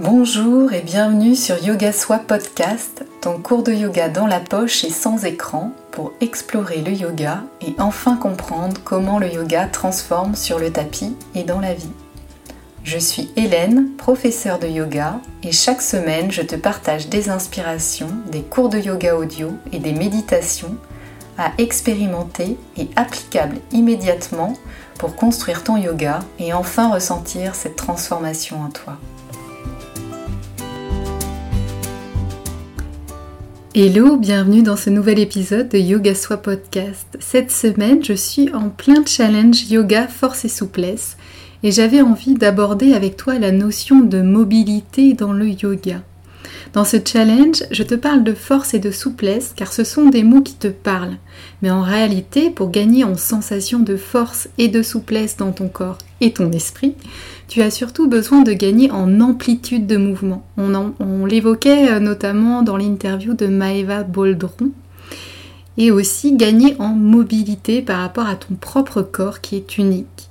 Bonjour et bienvenue sur Yoga Soi Podcast, ton cours de yoga dans la poche et sans écran pour explorer le yoga et enfin comprendre comment le yoga transforme sur le tapis et dans la vie. Je suis Hélène, professeure de yoga, et chaque semaine je te partage des inspirations, des cours de yoga audio et des méditations à expérimenter et applicables immédiatement pour construire ton yoga et enfin ressentir cette transformation en toi. Hello, bienvenue dans ce nouvel épisode de Yoga Soi Podcast. Cette semaine, je suis en plein challenge yoga force et souplesse et j'avais envie d'aborder avec toi la notion de mobilité dans le yoga. Dans ce challenge, je te parle de force et de souplesse car ce sont des mots qui te parlent. Mais en réalité, pour gagner en sensation de force et de souplesse dans ton corps et ton esprit, tu as surtout besoin de gagner en amplitude de mouvement. On, l'évoquait euh, notamment dans l'interview de Maeva Boldron. Et aussi gagner en mobilité par rapport à ton propre corps qui est unique.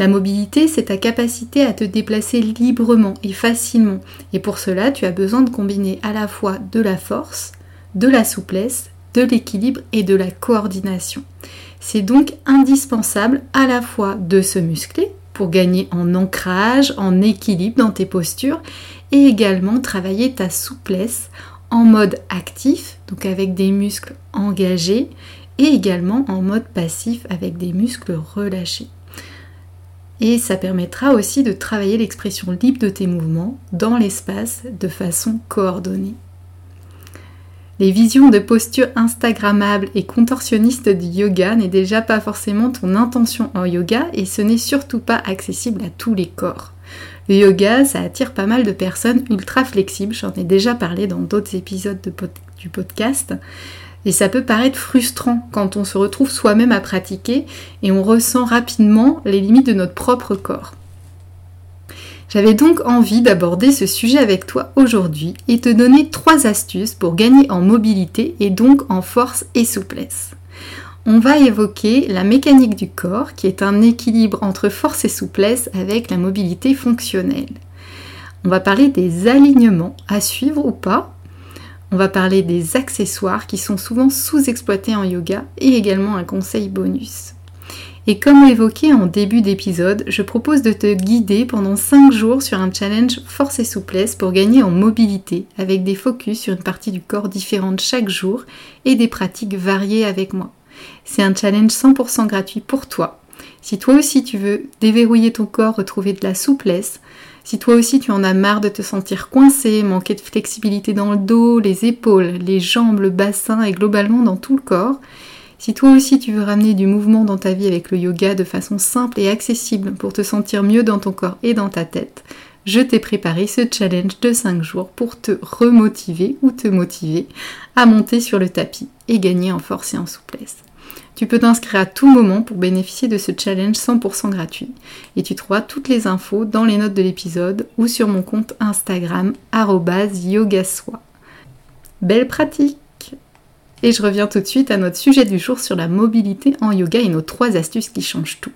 La mobilité, c'est ta capacité à te déplacer librement et facilement. Et pour cela, tu as besoin de combiner à la fois de la force, de la souplesse, de l'équilibre et de la coordination. C'est donc indispensable à la fois de se muscler pour gagner en ancrage, en équilibre dans tes postures et également travailler ta souplesse en mode actif, donc avec des muscles engagés, et également en mode passif avec des muscles relâchés. Et ça permettra aussi de travailler l'expression libre de tes mouvements dans l'espace de façon coordonnée. Les visions de postures Instagrammables et contorsionnistes du yoga n'est déjà pas forcément ton intention en yoga et ce n'est surtout pas accessible à tous les corps. Le yoga, ça attire pas mal de personnes ultra flexibles, j'en ai déjà parlé dans d'autres épisodes du podcast. Et ça peut paraître frustrant quand on se retrouve soi-même à pratiquer et on ressent rapidement les limites de notre propre corps. J'avais donc envie d'aborder ce sujet avec toi aujourd'hui et te donner trois astuces pour gagner en mobilité et donc en force et souplesse. On va évoquer la mécanique du corps qui est un équilibre entre force et souplesse avec la mobilité fonctionnelle. On va parler des alignements à suivre ou pas on va parler des accessoires qui sont souvent sous-exploités en yoga et également un conseil bonus. Et comme évoqué en début d'épisode, je propose de te guider pendant 5 jours sur un challenge force et souplesse pour gagner en mobilité avec des focus sur une partie du corps différente chaque jour et des pratiques variées avec moi. C'est un challenge 100% gratuit pour toi. Si toi aussi tu veux déverrouiller ton corps, retrouver de la souplesse, si toi aussi tu en as marre de te sentir coincé, manquer de flexibilité dans le dos, les épaules, les jambes, le bassin et globalement dans tout le corps, si toi aussi tu veux ramener du mouvement dans ta vie avec le yoga de façon simple et accessible pour te sentir mieux dans ton corps et dans ta tête, je t'ai préparé ce challenge de 5 jours pour te remotiver ou te motiver à monter sur le tapis et gagner en force et en souplesse. Tu peux t'inscrire à tout moment pour bénéficier de ce challenge 100% gratuit. Et tu trouveras toutes les infos dans les notes de l'épisode ou sur mon compte Instagram yogasoi. Belle pratique Et je reviens tout de suite à notre sujet du jour sur la mobilité en yoga et nos trois astuces qui changent tout.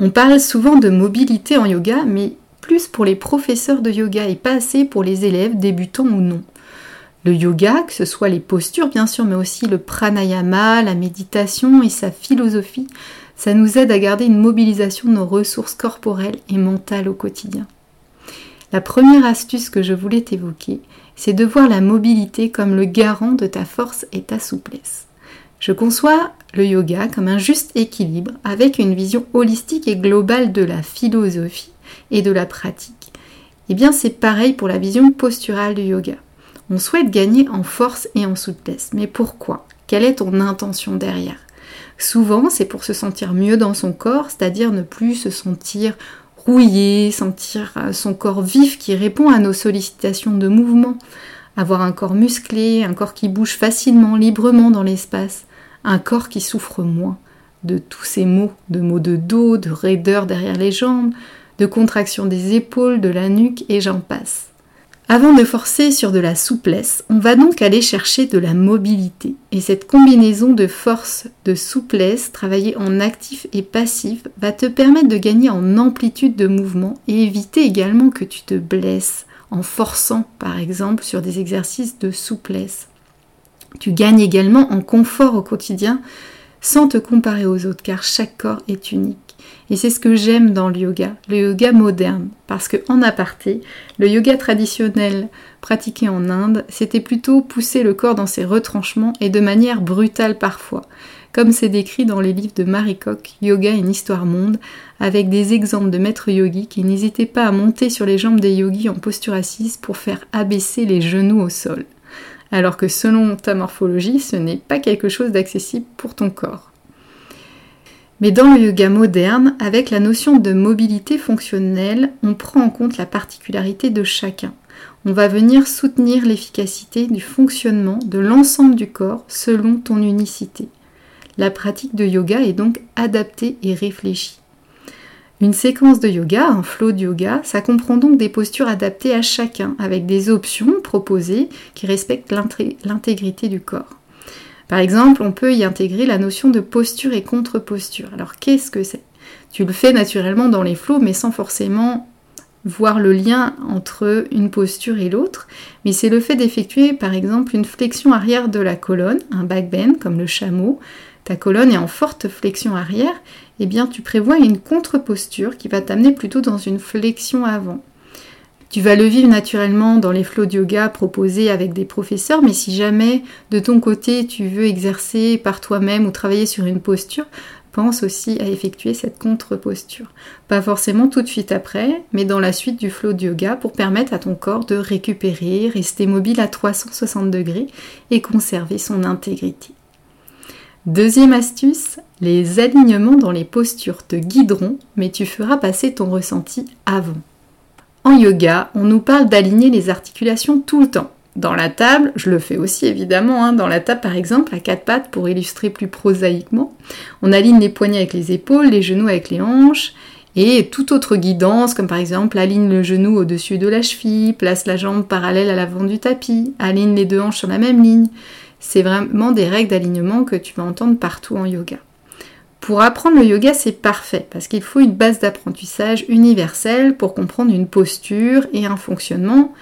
On parle souvent de mobilité en yoga, mais plus pour les professeurs de yoga et pas assez pour les élèves débutants ou non. Le yoga, que ce soit les postures bien sûr, mais aussi le pranayama, la méditation et sa philosophie, ça nous aide à garder une mobilisation de nos ressources corporelles et mentales au quotidien. La première astuce que je voulais t'évoquer, c'est de voir la mobilité comme le garant de ta force et ta souplesse. Je conçois le yoga comme un juste équilibre avec une vision holistique et globale de la philosophie et de la pratique. Eh bien c'est pareil pour la vision posturale du yoga. On souhaite gagner en force et en souplesse. Mais pourquoi? Quelle est ton intention derrière? Souvent, c'est pour se sentir mieux dans son corps, c'est-à-dire ne plus se sentir rouillé, sentir euh, son corps vif qui répond à nos sollicitations de mouvement, avoir un corps musclé, un corps qui bouge facilement, librement dans l'espace, un corps qui souffre moins de tous ces maux, de maux de dos, de raideur derrière les jambes, de contraction des épaules, de la nuque et j'en passe. Avant de forcer sur de la souplesse, on va donc aller chercher de la mobilité. Et cette combinaison de force, de souplesse, travailler en actif et passif, va te permettre de gagner en amplitude de mouvement et éviter également que tu te blesses en forçant par exemple sur des exercices de souplesse. Tu gagnes également en confort au quotidien sans te comparer aux autres car chaque corps est unique. Et c'est ce que j'aime dans le yoga, le yoga moderne. Parce que, en aparté, le yoga traditionnel pratiqué en Inde, c'était plutôt pousser le corps dans ses retranchements et de manière brutale parfois. Comme c'est décrit dans les livres de Marie Koch, Yoga une histoire monde, avec des exemples de maîtres yogis qui n'hésitaient pas à monter sur les jambes des yogis en posture assise pour faire abaisser les genoux au sol. Alors que selon ta morphologie, ce n'est pas quelque chose d'accessible pour ton corps. Mais dans le yoga moderne, avec la notion de mobilité fonctionnelle, on prend en compte la particularité de chacun. On va venir soutenir l'efficacité du fonctionnement de l'ensemble du corps selon ton unicité. La pratique de yoga est donc adaptée et réfléchie. Une séquence de yoga, un flow de yoga, ça comprend donc des postures adaptées à chacun, avec des options proposées qui respectent l'intégrité du corps. Par exemple, on peut y intégrer la notion de posture et contre-posture. Alors qu'est-ce que c'est? Tu le fais naturellement dans les flots, mais sans forcément voir le lien entre une posture et l'autre, mais c'est le fait d'effectuer par exemple une flexion arrière de la colonne, un back bend comme le chameau, ta colonne est en forte flexion arrière, eh bien tu prévois une contre-posture qui va t'amener plutôt dans une flexion avant. Tu vas le vivre naturellement dans les flots de yoga proposés avec des professeurs, mais si jamais de ton côté tu veux exercer par toi-même ou travailler sur une posture, pense aussi à effectuer cette contre-posture. Pas forcément tout de suite après, mais dans la suite du flow de yoga pour permettre à ton corps de récupérer, rester mobile à 360 degrés et conserver son intégrité. Deuxième astuce, les alignements dans les postures te guideront, mais tu feras passer ton ressenti avant. En yoga, on nous parle d'aligner les articulations tout le temps. Dans la table, je le fais aussi évidemment, hein. dans la table par exemple, à quatre pattes pour illustrer plus prosaïquement, on aligne les poignets avec les épaules, les genoux avec les hanches, et toute autre guidance, comme par exemple aligne le genou au-dessus de la cheville, place la jambe parallèle à l'avant du tapis, aligne les deux hanches sur la même ligne. C'est vraiment des règles d'alignement que tu vas entendre partout en yoga. Pour apprendre le yoga, c'est parfait parce qu'il faut une base d'apprentissage universelle pour comprendre une posture et un fonctionnement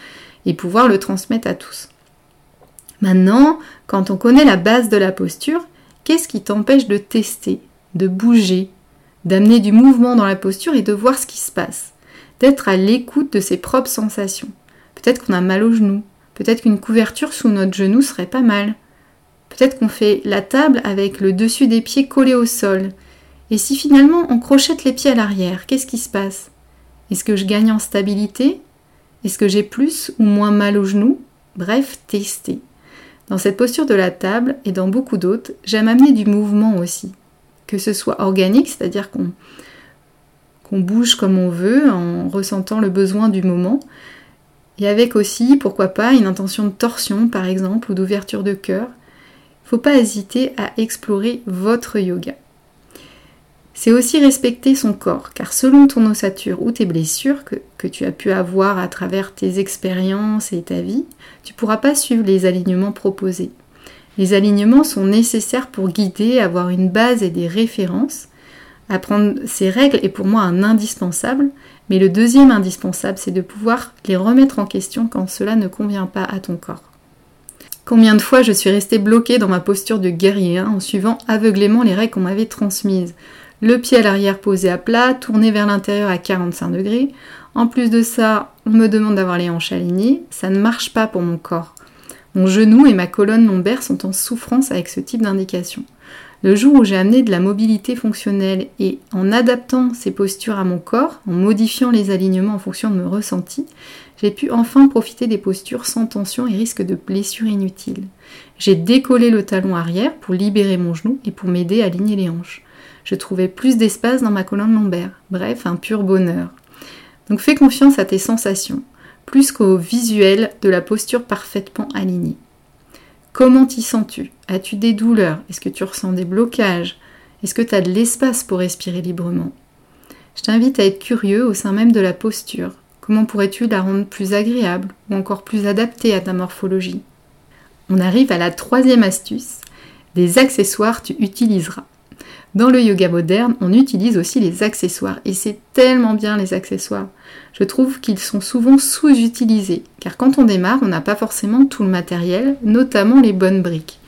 et pouvoir le transmettre à tous. Maintenant, quand on connaît la base de la posture, qu'est-ce qui t'empêche de tester, de bouger, d'amener du mouvement dans la posture et de voir ce qui se passe, d'être à l'écoute de ses propres sensations? Peut-être qu'on a mal au genou, peut-être qu'une couverture sous notre genou serait pas mal, Peut-être qu'on fait la table avec le dessus des pieds collé au sol. Et si finalement on crochette les pieds à l'arrière, qu'est-ce qui se passe? Est-ce que je gagne en stabilité? Est-ce que j'ai plus ou moins mal au genou Bref, tester. Dans cette posture de la table et dans beaucoup d'autres, j'aime amener du mouvement aussi. Que ce soit organique, c'est-à-dire qu'on qu'on bouge comme on veut en ressentant le besoin du moment, et avec aussi, pourquoi pas, une intention de torsion par exemple ou d'ouverture de cœur, faut pas hésiter à explorer votre yoga. C'est aussi respecter son corps, car selon ton ossature ou tes blessures que, que, tu as pu avoir à travers tes expériences et ta vie, tu ne pourras pas suivre les alignements proposés. Les alignements sont nécessaires pour guider, avoir une base et des références. Apprendre ces règles est pour moi un indispensable, mais le deuxième indispensable, c'est de pouvoir les remettre en question quand cela ne convient pas à ton corps. Combien de fois je suis restée bloquée dans ma posture de guerrier hein, en suivant aveuglément les règles qu'on m'avait transmises. Le pied à l'arrière posé à plat, tourné vers l'intérieur à 45 degrés. En plus de ça, on me demande d'avoir les hanches alignées. Ça ne marche pas pour mon corps. Mon genou et ma colonne lombaire sont en souffrance avec ce type d'indication. Le jour où j'ai amené de la mobilité fonctionnelle et en adaptant ces postures à mon corps, en modifiant les alignements en fonction de mes ressentis, j'ai pu enfin profiter des postures sans tension et risque de blessure inutile. J'ai décollé le talon arrière pour libérer mon genou et pour m'aider à aligner les hanches. Je trouvais plus d'espace dans ma colonne lombaire. Bref, un pur bonheur. Donc fais confiance à tes sensations, plus qu'au visuel de la posture parfaitement alignée. Comment t'y sens-tu? As-tu des douleurs? Est-ce que tu ressens des blocages? Est-ce que tu as de l'espace pour respirer librement? Je t'invite à être curieux au sein même de la posture, Comment pourrais-tu la rendre plus agréable ou encore plus adaptée à ta morphologie? On arrive à la troisième astuce. Des accessoires tu utiliseras. Dans le yoga moderne, on utilise aussi les accessoires et c'est tellement bien les accessoires. Je trouve qu'ils sont souvent sous-utilisés car quand on démarre, on n'a pas forcément tout le matériel, notamment les bonnes briques.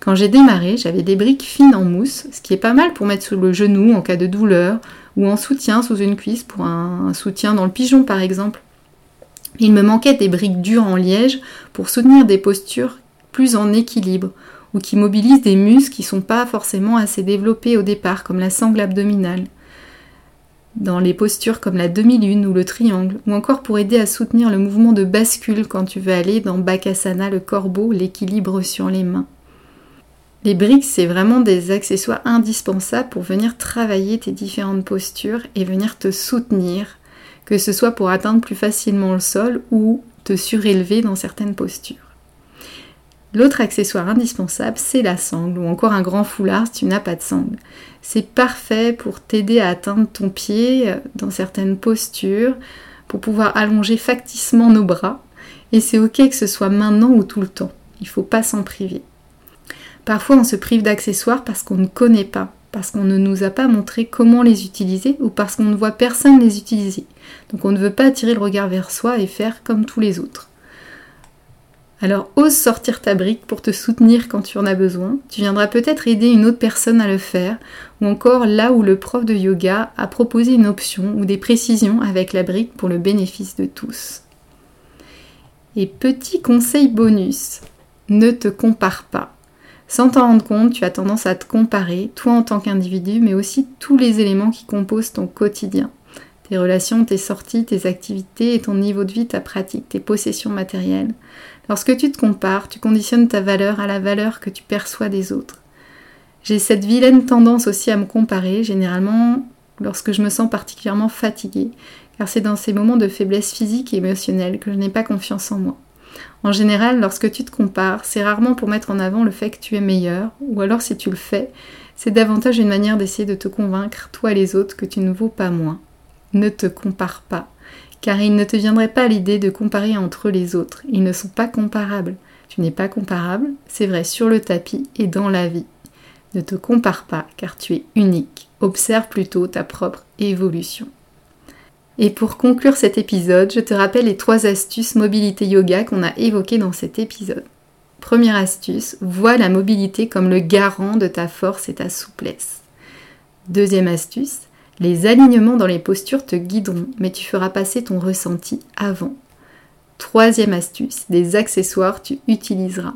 Quand j'ai démarré, j'avais des briques fines en mousse, ce qui est pas mal pour mettre sous le genou en cas de douleur ou en soutien sous une cuisse pour un, soutien dans le pigeon par exemple. Il me manquait des briques dures en liège pour soutenir des postures plus en équilibre ou qui mobilisent des muscles qui ne sont pas forcément assez développés au départ, comme la sangle abdominale. Dans les postures comme la demi-lune ou le triangle, ou encore pour aider à soutenir le mouvement de bascule quand tu veux aller dans Bakasana, le corbeau, l'équilibre sur les mains. Les briques, c'est vraiment des accessoires indispensables pour venir travailler tes différentes postures et venir te soutenir, que ce soit pour atteindre plus facilement le sol ou te surélever dans certaines postures. L'autre accessoire indispensable, c'est la sangle ou encore un grand foulard si tu n'as pas de sangle. C'est parfait pour t'aider à atteindre ton pied euh, dans certaines postures, pour pouvoir allonger facticement nos bras. Et c'est ok que ce soit maintenant ou tout le temps. Il ne faut pas s'en priver. Parfois, on se prive d'accessoires parce qu'on ne connaît pas, parce qu'on ne nous a pas montré comment les utiliser ou parce qu'on ne voit personne les utiliser. Donc on ne veut pas attirer le regard vers soi et faire comme tous les autres. Alors ose sortir ta brique pour te soutenir quand tu en as besoin. Tu viendras peut-être aider une autre personne à le faire, ou encore là où le prof de yoga a proposé une option ou des précisions avec la brique pour le bénéfice de tous. Et petit conseil bonus, ne te compare pas. Sans t'en rendre compte, tu as tendance à te comparer, toi en tant qu'individu, mais aussi tous les éléments qui composent ton quotidien. Tes relations, tes sorties, tes activités et ton niveau de vie, ta pratique, tes possessions matérielles. Lorsque tu te compares, tu conditionnes ta valeur à la valeur que tu perçois des autres. J'ai cette vilaine tendance aussi à me comparer, généralement lorsque je me sens particulièrement fatiguée, car c'est dans ces moments de faiblesse physique et émotionnelle que je n'ai pas confiance en moi. En général, lorsque tu te compares, c'est rarement pour mettre en avant le fait que tu es meilleur, ou alors si tu le fais, c'est davantage une manière d'essayer de te convaincre, toi et les autres, que tu ne vaux pas moins. Ne te compare pas car il ne te viendrait pas l'idée de comparer entre les autres. Ils ne sont pas comparables. Tu n'es pas comparable, c'est vrai sur le tapis et dans la vie. Ne te compare pas, car tu es unique. Observe plutôt ta propre évolution. Et pour conclure cet épisode, je te rappelle les trois astuces mobilité yoga qu'on a évoquées dans cet épisode. Première astuce, vois la mobilité comme le garant de ta force et ta souplesse. Deuxième astuce, les alignements dans les postures te guideront, mais tu feras passer ton ressenti avant. Troisième astuce, des accessoires tu utiliseras.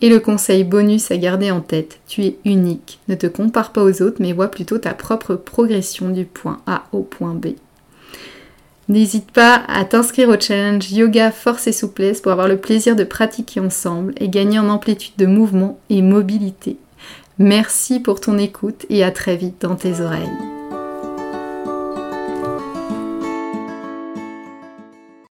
Et le conseil bonus à garder en tête, tu es unique. Ne te compare pas aux autres, mais vois plutôt ta propre progression du point A au point B. N'hésite pas à t'inscrire au challenge Yoga Force et Souplesse pour avoir le plaisir de pratiquer ensemble et gagner en amplitude de mouvement et mobilité. Merci pour ton écoute et à très vite dans tes oreilles.